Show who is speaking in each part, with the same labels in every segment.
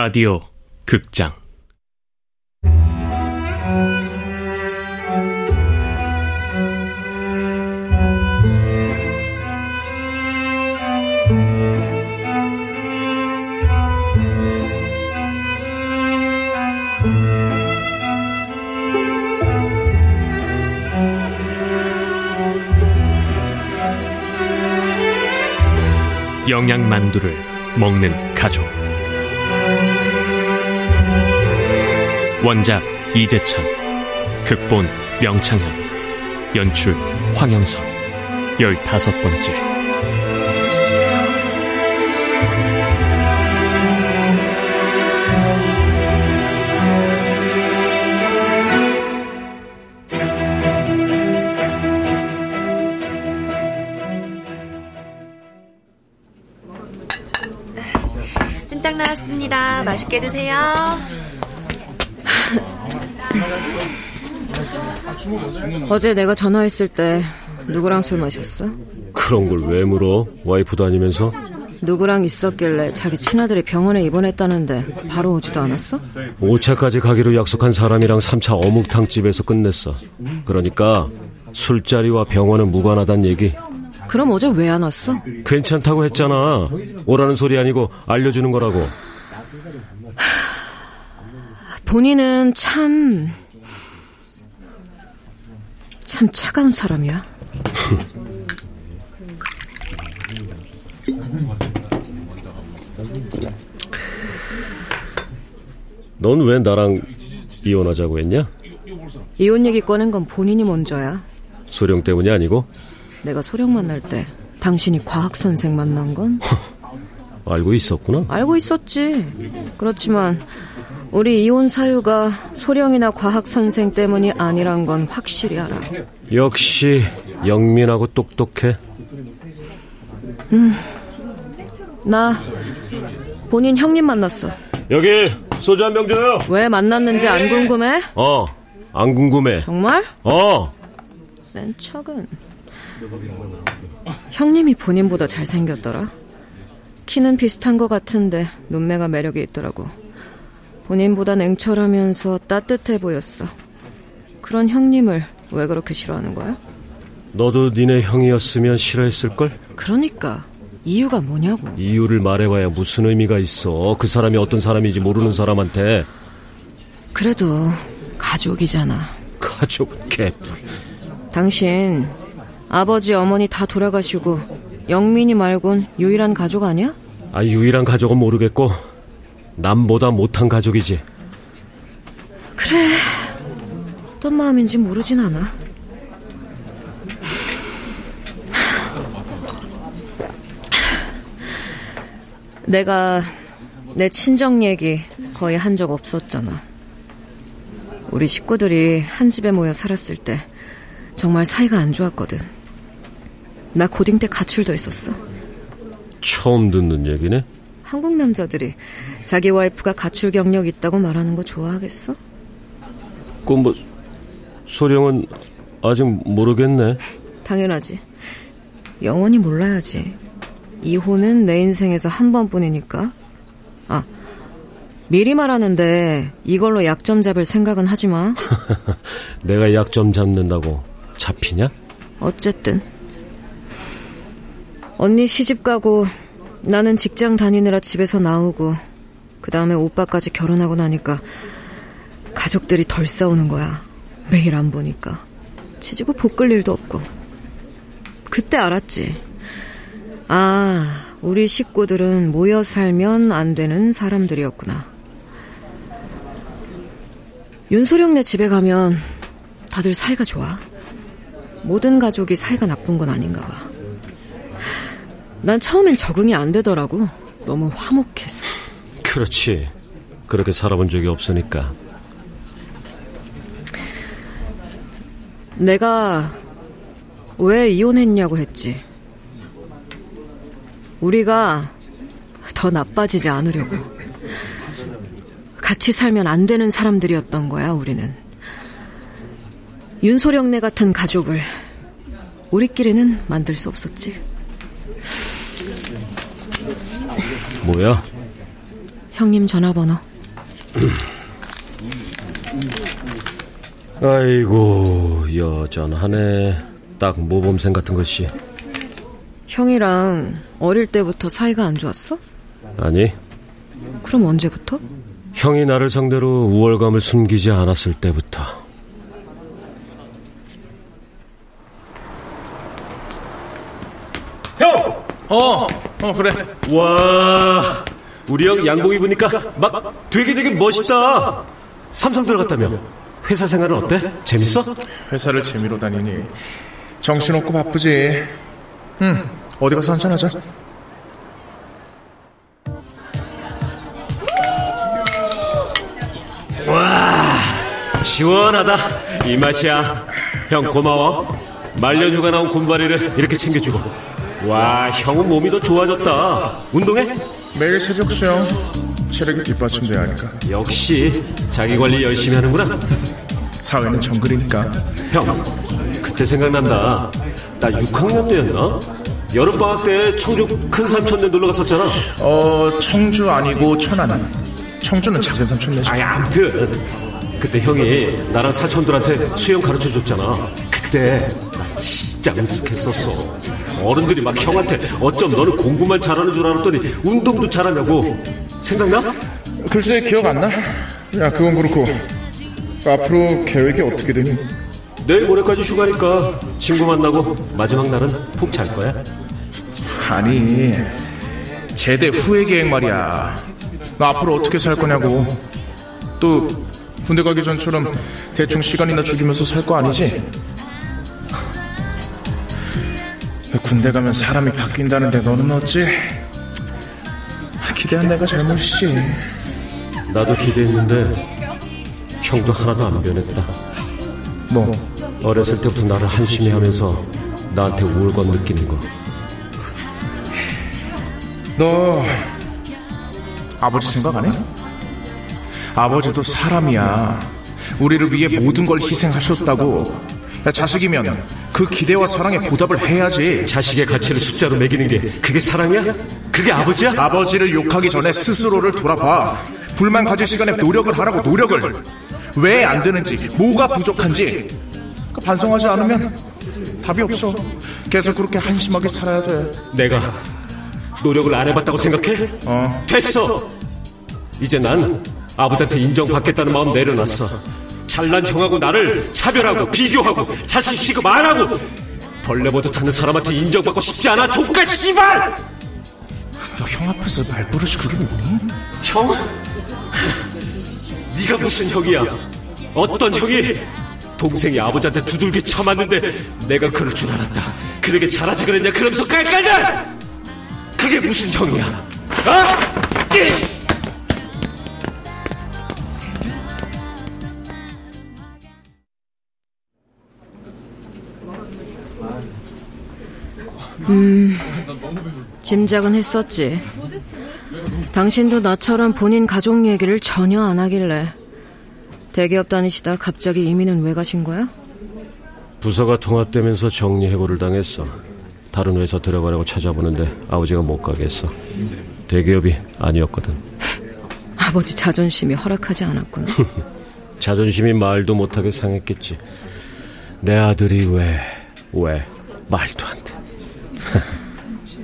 Speaker 1: 라디오 극장. 영양만두를 먹는 가족 원작 이재찬 극본 명창현 연출 황영선 열다섯 번째
Speaker 2: 찜닭 나왔습니다. 맛있게 드세요.
Speaker 3: 어제 내가 전화했을 때 누구랑 술 마셨어?
Speaker 4: 그런 걸 왜 물어? 와이프도 아니면서?
Speaker 3: 누구랑 있었길래 자기 친아들이 병원에 입원했다는데 바로 오지도 않았어?
Speaker 4: 5차까지 가기로 약속한 사람이랑 3차 어묵탕집에서 끝냈어. 그러니까 술자리와 병원은 무관하단 얘기.
Speaker 3: 그럼 어제 왜 안 왔어?
Speaker 4: 괜찮다고 했잖아. 오라는 소리 아니고 알려주는 거라고.
Speaker 3: 본인은 참... 참 차가운 사람이야.
Speaker 4: 넌 왜 나랑 이혼하자고 했냐?
Speaker 3: 이혼 얘기 꺼낸 건 본인이 먼저야.
Speaker 4: 소령 때문이 아니고?
Speaker 3: 내가 소령 만날 때 당신이 과학 선생 만난 건
Speaker 4: 알고 있었구나.
Speaker 3: 알고 있었지. 그렇지만 우리 이혼 사유가 소령이나 과학 선생 때문이 아니란 건 확실히 알아.
Speaker 4: 역시 영민하고 똑똑해.
Speaker 3: 음, 나 본인 형님 만났어.
Speaker 4: 여기 소주 한 병 줘요.
Speaker 3: 왜 만났는지 안 궁금해?
Speaker 4: 어, 안 궁금해.
Speaker 3: 정말?
Speaker 4: 어.
Speaker 3: 센 척은. 형님이 본인보다 잘생겼더라. 키는 비슷한 것 같은데 눈매가 매력이 있더라고. 본인보다 냉철하면서 따뜻해 보였어. 그런 형님을 왜 그렇게 싫어하는 거야?
Speaker 4: 너도 니네 형이었으면 싫어했을걸?
Speaker 3: 그러니까 이유가 뭐냐고.
Speaker 4: 이유를 말해봐야 무슨 의미가 있어. 그 사람이 어떤 사람인지 모르는 사람한테.
Speaker 3: 그래도 가족이잖아.
Speaker 4: 가족은 개뿔.
Speaker 3: 당신 아버지 어머니 다 돌아가시고 영민이 말곤 유일한 가족 아니야?
Speaker 4: 아 유일한 가족은 모르겠고 남보다 못한 가족이지.
Speaker 3: 그래. 어떤 마음인지 모르진 않아. 내가 내 친정 얘기 거의 한 적 없었잖아. 우리 식구들이 한 집에 모여 살았을 때 정말 사이가 안 좋았거든. 나 고딩 때 가출도 했었어.
Speaker 4: 처음 듣는 얘기네?
Speaker 3: 한국 남자들이 자기 와이프가 가출 경력 있다고 말하는 거 좋아하겠어?
Speaker 4: 그뭐 소령은 아직 모르겠네.
Speaker 3: 당연하지. 영원히 몰라야지. 이혼은 내 인생에서 한 번뿐이니까. 아, 미리 말하는데 이걸로 약점 잡을 생각은 하지 마.
Speaker 4: 내가 약점 잡는다고 잡히냐?
Speaker 3: 어쨌든 언니 시집 가고 나는 직장 다니느라 집에서 나오고 그 다음에 오빠까지 결혼하고 나니까 가족들이 덜 싸우는 거야. 매일 안 보니까 치지고 볶을 일도 없고 그때 알았지. 아, 우리 식구들은 모여 살면 안 되는 사람들이었구나. 윤소령네 집에 가면 다들 사이가 좋아. 모든 가족이 사이가 나쁜 건 아닌가 봐. 난 처음엔 적응이 안 되더라고. 너무 화목해서.
Speaker 4: 그렇지. 그렇게 살아본 적이 없으니까.
Speaker 3: 내가 왜 이혼했냐고 했지. 우리가 더 나빠지지 않으려고. 같이 살면 안 되는 사람들이었던 거야, 우리는. 윤소령네 같은 가족을 우리끼리는 만들 수 없었지.
Speaker 4: 뭐야?
Speaker 3: 형님 전화번호.
Speaker 4: 아이고 여전하네. 딱 모범생 같은 것이.
Speaker 3: 형이랑 어릴 때부터 사이가 안 좋았어?
Speaker 4: 아니.
Speaker 3: 그럼 언제부터?
Speaker 4: 형이 나를 상대로 우월감을 숨기지 않았을 때부터. 형!
Speaker 5: 어, 어, 그래.
Speaker 4: 와, 우리 형 양복 입으니까 막 되게 되게 멋있다. 삼성 들어갔다며. 회사 생활은 어때? 재밌어?
Speaker 5: 회사를 재미로 다니니. 정신없고 바쁘지. 응, 어디 가서 한잔하자.
Speaker 4: 와, 시원하다. 이 맛이야. 형 고마워. 말년 휴가 나온 군바리를 이렇게 챙겨주고. 와, 형은 몸이 더 좋아졌다. 운동해?
Speaker 5: 매일 새벽 수영. 체력이 뒷받침돼야 하니까.
Speaker 4: 역시 자기 관리 열심히 하는구나.
Speaker 5: 사회는 정글이니까.
Speaker 4: 형, 그때 생각난다. 나 6학년 때였나? 여름방학 때 청주 큰 삼촌네 놀러 갔었잖아.
Speaker 5: 어, 청주 아니고 천안. 청주는 작은 삼촌네지.
Speaker 4: 아이, 암튼. 그때 형이 나랑 사촌들한테 수영 가르쳐 줬잖아. 그때 나 진짜 으쓱했었어. 어른들이 막 형한테 어쩜 너는 공부만 잘하는 줄 알았더니 운동도 잘하냐고. 생각나?
Speaker 5: 글쎄, 기억 안 나? 야, 그건 그렇고. 앞으로 계획이 어떻게 되니?
Speaker 4: 내일 모레까지 휴가니까 친구 만나고 마지막 날은 푹 잘 거야.
Speaker 5: 아니, 제대 후의 계획 말이야. 너 앞으로 어떻게 살 거냐고. 또, 군대 가기 전처럼 대충 시간이나 죽이면서 살 거 아니지? 군대 가면 사람이 바뀐다는데 너는 어찌? 기대한 내가 잘못이지.
Speaker 4: 나도 기대했는데 형도 하나도 안 변했다.
Speaker 5: 뭐,
Speaker 4: 어렸을 때부터 나를 한심해 하면서 나한테 우울감 느끼는 거.
Speaker 5: 너 아버지 생각 안 해? 아버지도 사람이야. 우리를 위해 모든 걸 희생하셨다고. 야, 자식이면 그 기대와 사랑에 보답을 해야지.
Speaker 4: 자식의 가치를 숫자로 매기는 게 그게 사랑이야? 그게 아버지야?
Speaker 5: 아버지를 욕하기 전에 스스로를 돌아봐. 불만 가질 시간에 노력을 하라고 노력을. 왜 안 되는지, 뭐가 부족한지. 그 반성하지 않으면 답이 없어. 계속 그렇게 한심하게 살아야 돼.
Speaker 4: 내가 노력을 안 해봤다고 생각해?
Speaker 5: 어.
Speaker 4: 됐어! 이제 난 아버지한테 인정받겠다는 마음 내려놨어. 잘난 형하고 나를 차별하고 비교하고 자신 취급 안 하고 벌레 보듯 하는 사람한테 인정받고 싶지 않아 조카 씨발!
Speaker 5: 너 형 앞에서 말버릇이 그게 뭐니?
Speaker 4: 형? 네가 무슨 형이야? 어떤 형이? 동생이 아버지한테 두들겨 쳐맞는데 내가 그럴 줄 알았다. 그러게 잘하지 그랬냐? 그러면서 깔깔냐? 그게 무슨 형이야? 아? 이!
Speaker 3: 짐작은 했었지. 당신도 나처럼 본인 가족 얘기를 전혀 안 하길래. 대기업 다니시다 갑자기 이민은 왜 가신 거야?
Speaker 4: 부서가 통합되면서 정리해고를 당했어. 다른 회사 들어가려고 찾아보는데 아버지가 못 가겠어. 대기업이 아니었거든.
Speaker 3: 아버지 자존심이 허락하지 않았구나.
Speaker 4: 자존심이 말도 못하게 상했겠지. 내 아들이 왜, 왜, 말도 안 돼.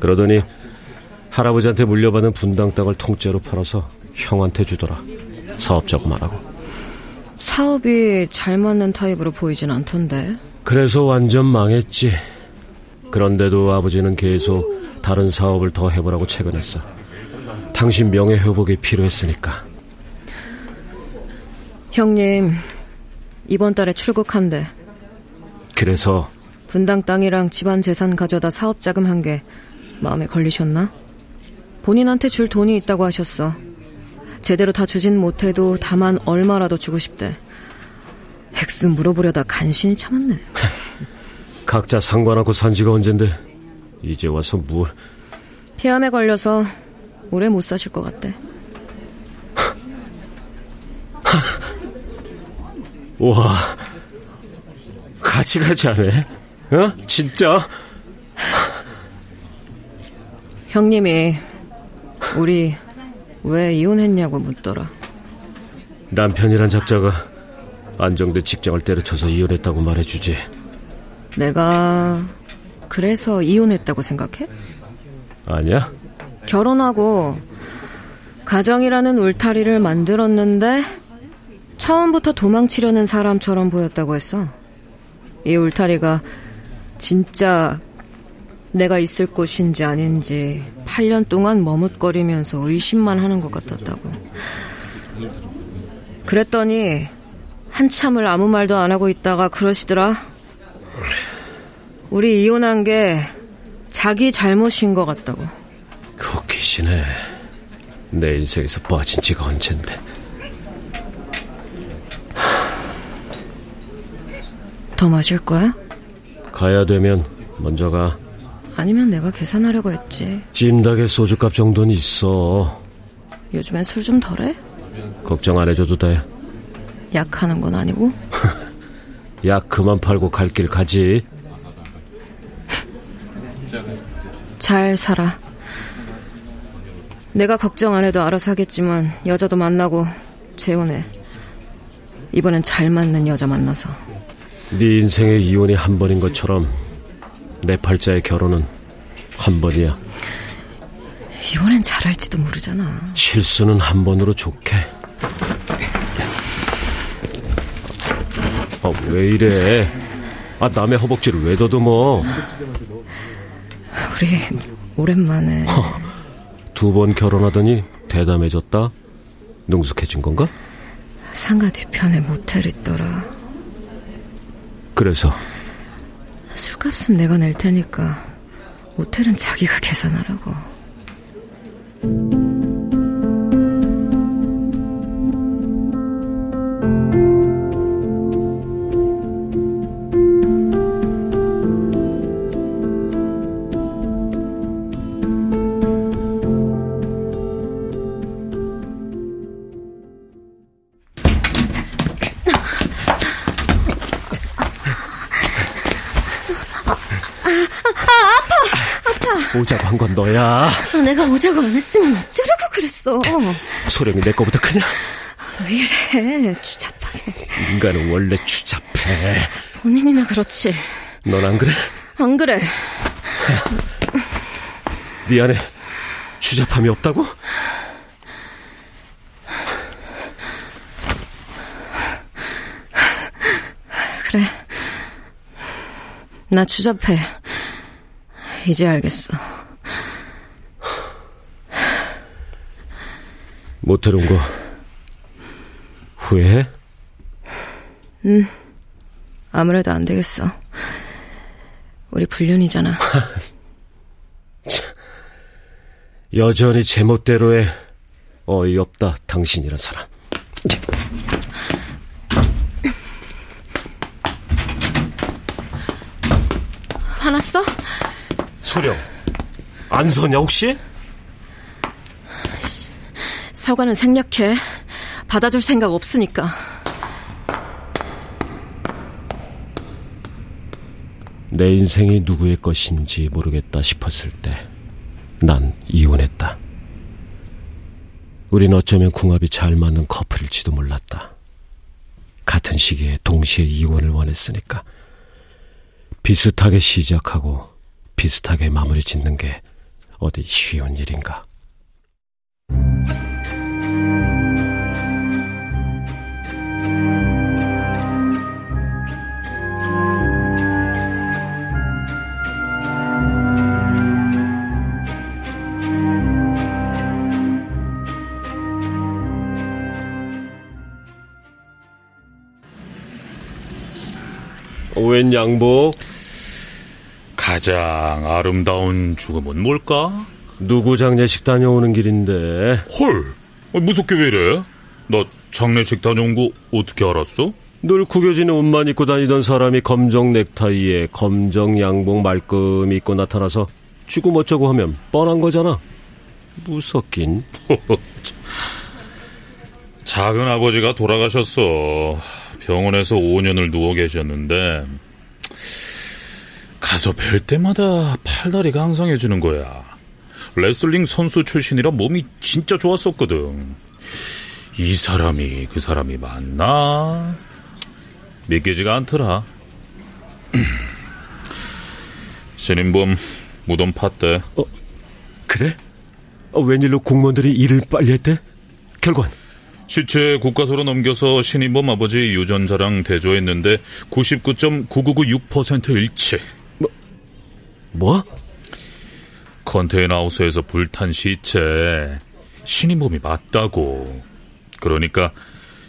Speaker 4: 그러더니 할아버지한테 물려받은 분당 땅을 통째로 팔아서 형한테 주더라. 사업자고 말하고.
Speaker 3: 사업이 잘 맞는 타입으로 보이진 않던데.
Speaker 4: 그래서 완전 망했지. 그런데도 아버지는 계속 다른 사업을 더 해보라고 채근했어. 당신 명예 회복이 필요했으니까.
Speaker 3: 형님, 이번 달에 출국한대.
Speaker 4: 그래서
Speaker 3: 분당 땅이랑 집안 재산 가져다 사업 자금 한 게 마음에 걸리셨나? 본인한테 줄 돈이 있다고 하셨어. 제대로 다 주진 못해도 다만 얼마라도 주고 싶대. 액수 물어보려다 간신히 참았네.
Speaker 4: 각자 상관하고 산 지가 언젠데 이제 와서 뭘
Speaker 3: 폐암에 걸려서 오래 못 사실 것 같대.
Speaker 4: 와 같이 가지 않네 어? 진짜?
Speaker 3: 형님이 우리 왜 이혼했냐고 묻더라.
Speaker 4: 남편이란 잡자가 안정된 직장을 때려쳐서 이혼했다고 말해주지.
Speaker 3: 내가 그래서 이혼했다고 생각해?
Speaker 4: 아니야?
Speaker 3: 결혼하고 가정이라는 울타리를 만들었는데 처음부터 도망치려는 사람처럼 보였다고 했어. 이 울타리가 진짜 내가 있을 곳인지 아닌지 8년 동안 머뭇거리면서 의심만 하는 것 같았다고. 그랬더니 한참을 아무 말도 안 하고 있다가 그러시더라. 우리 이혼한 게 자기 잘못인 것 같다고.
Speaker 4: 웃기시네. 내 인생에서 빠진 지가 언젠데.
Speaker 3: 더 마실 거야?
Speaker 4: 가야 되면 먼저 가.
Speaker 3: 아니면 내가 계산하려고 했지.
Speaker 4: 찜닭에 소주값 정도는 있어.
Speaker 3: 요즘엔 술 좀 덜해?
Speaker 4: 걱정 안 해줘도 돼.
Speaker 3: 약하는 건 아니고?
Speaker 4: 약 그만 팔고 갈 길 가지.
Speaker 3: 잘 살아. 내가 걱정 안 해도 알아서 하겠지만 여자도 만나고 재혼해. 이번엔 잘 맞는 여자 만나서.
Speaker 4: 네 인생의 이혼이 한 번인 것처럼 내 팔자의 결혼은 한 번이야.
Speaker 3: 이번엔 잘할지도 모르잖아.
Speaker 4: 실수는 한 번으로 좋게. 아, 왜 이래? 아, 남의 허벅지를 왜 더듬어?
Speaker 3: 우리 오랜만에
Speaker 4: 두 번 결혼하더니 대담해졌다? 능숙해진 건가?
Speaker 3: 상가 뒤편에 모텔 있더라.
Speaker 4: 그래서
Speaker 3: 술값은 내가 낼 테니까 모텔은 자기가 계산하라고.
Speaker 4: 오자고 한 건 너야.
Speaker 3: 내가 오자고 안 했으면 어쩌라고 그랬어.
Speaker 4: 소령이 내 거보다 크냐?
Speaker 3: 왜 이래, 추잡하게.
Speaker 4: 인간은 원래 추잡해.
Speaker 3: 본인이나 그렇지.
Speaker 4: 넌 안 그래?
Speaker 3: 안 그래.
Speaker 4: 네 안에 추잡함이 없다고?
Speaker 3: 그래. 나 추잡해. 이제 알겠어.
Speaker 4: 모텔 온 거 후회해?
Speaker 3: 아무래도 안 되겠어. 우리 불륜이잖아.
Speaker 4: 여전히 제멋대로의 어이없다 당신이란 사람.
Speaker 3: 화났어?
Speaker 4: 소령 안 서냐 혹시?
Speaker 3: 사과는 생략해. 받아줄 생각 없으니까.
Speaker 4: 내 인생이 누구의 것인지 모르겠다 싶었을 때 난 이혼했다. 우린 어쩌면 궁합이 잘 맞는 커플일지도 몰랐다. 같은 시기에 동시에 이혼을 원했으니까 비슷하게 시작하고 비슷하게 마무리 짓는 게 어디 쉬운 일인가. 웬 양복?
Speaker 6: 가장 아름다운 죽음은 뭘까?
Speaker 4: 누구 장례식 다녀오는 길인데
Speaker 6: 헐, 어, 무섭게 왜 이래? 나 장례식 다녀온 거 어떻게 알았어?
Speaker 4: 늘 구겨지는 옷만 입고 다니던 사람이 검정 넥타이에 검정 양복 말끔히 입고 나타나서 죽음 어쩌고 하면 뻔한 거잖아. 무섭긴.
Speaker 6: 작은 아버지가 돌아가셨어. 병원에서 5년을 누워 계셨는데 가서 뵐 때마다 팔다리가 항상해지는 거야. 레슬링 선수 출신이라 몸이 진짜 좋았었거든. 이 사람이 그 사람이 맞나? 믿기지가 않더라. 신인범 무덤 팠대.
Speaker 4: 어, 그래? 어, 웬일로 공무원들이 일을 빨리 했대? 결과는?
Speaker 6: 시체 국가서로 넘겨서 신인범 아버지 유전자랑 대조했는데 99.9996% 일치.
Speaker 4: 뭐? 뭐?
Speaker 6: 컨테이너하우스에서 불탄 시체 신인범이 맞다고. 그러니까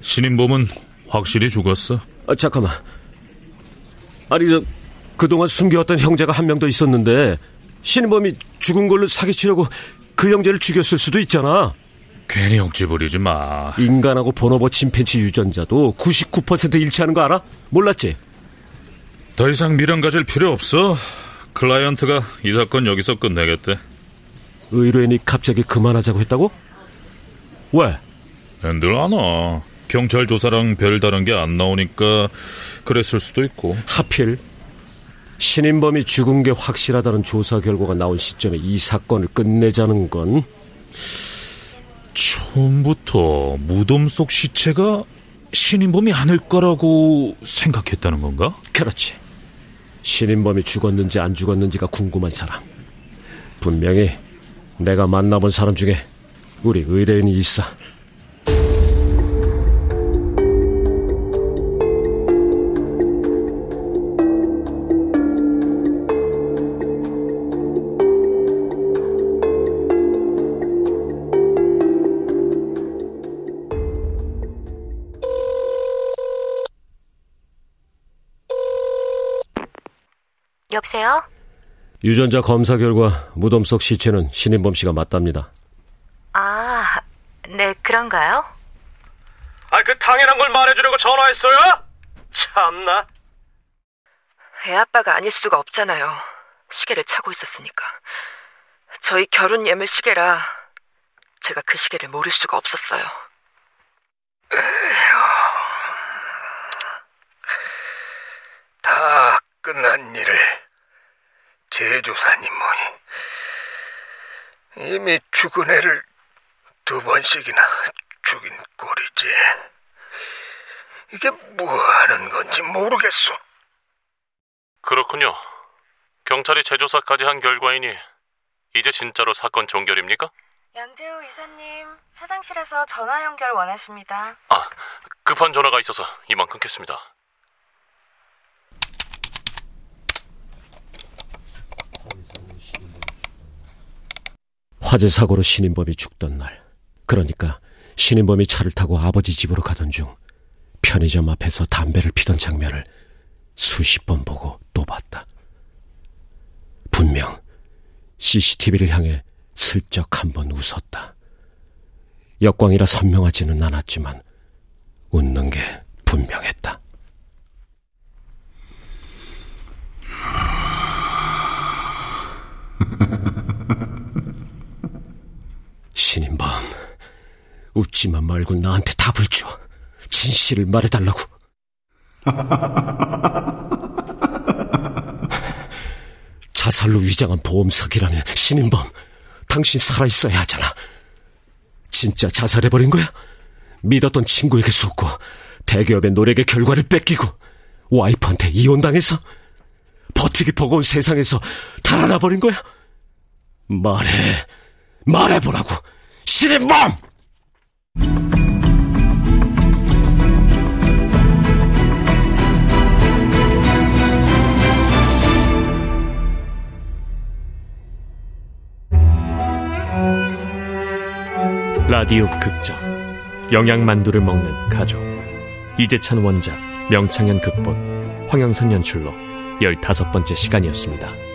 Speaker 6: 신인범은 확실히 죽었어.
Speaker 4: 아, 잠깐만. 아니 저 그동안 숨겨왔던 형제가 한 명 더 있었는데 신인범이 죽은 걸로 사기치려고 그 형제를 죽였을 수도 있잖아.
Speaker 6: 괜히 억지 부리지 마.
Speaker 4: 인간하고 보노보 침팬치 유전자도 99% 일치하는 거 알아? 몰랐지?
Speaker 6: 더 이상 미련 가질 필요 없어. 클라이언트가 이 사건 여기서 끝내겠대.
Speaker 4: 의뢰인이 갑자기 그만하자고 했다고? 왜?
Speaker 6: 앤들 안 와. 경찰 조사랑 별다른 게 안 나오니까 그랬을 수도 있고.
Speaker 4: 하필 신인범이 죽은 게 확실하다는 조사 결과가 나온 시점에 이 사건을 끝내자는 건
Speaker 6: 처음부터 무덤 속 시체가 신인범이 아닐 거라고 생각했다는 건가?
Speaker 4: 그렇지. 신인범이 죽었는지 안 죽었는지가 궁금한 사람. 분명히 내가 만나본 사람 중에 우리 의뢰인이 있어.
Speaker 2: 여보세요?
Speaker 4: 유전자 검사 결과 무덤 속 시체는 신인범 씨가 맞답니다.
Speaker 2: 아, 네, 그런가요?
Speaker 7: 아, 그 당연한 걸 말해주려고 전화했어요? 참나.
Speaker 8: 애 아빠가 아닐 수가 없잖아요. 시계를 차고 있었으니까. 저희 결혼 예물 시계라 제가 그 시계를 모를 수가 없었어요.
Speaker 9: 다 끝난 일을 제조사님 뭐니 이미 죽은 애를 두 번씩이나 죽인 꼴이지. 이게 뭐 하는 건지 모르겠어.
Speaker 10: 그렇군요. 경찰이 재조사까지 한 결과이니 이제 진짜로 사건 종결입니까?
Speaker 11: 양재우 이사님, 사장실에서 전화 연결 원하십니다.
Speaker 10: 아, 급한 전화가 있어서 이만 끊겠습니다.
Speaker 4: 화재 사고로 신인범이 죽던 날. 그러니까 신인범이 차를 타고 아버지 집으로 가던 중 편의점 앞에서 담배를 피던 장면을 수십 번 보고 또 봤다. 분명 CCTV를 향해 슬쩍 한 번 웃었다. 역광이라 선명하지는 않았지만 웃는 게 분명했다. 신인범, 웃지만 말고 나한테 답을 줘. 진실을 말해달라고. 자살로 위장한 보험 사기라면 신인범, 당신 살아있어야 하잖아. 진짜 자살해버린 거야? 믿었던 친구에게 쏟고 대기업의 노력의 결과를 뺏기고 와이프한테 이혼당해서 버티기 버거운 세상에서 달아나 버린 거야? 말해. 말해보라고, 신인범!
Speaker 1: 라디오 극장 영양만두를 먹는 가족 이재찬 원작 명창현 극본 황영선 연출로 열다섯 번째 시간이었습니다.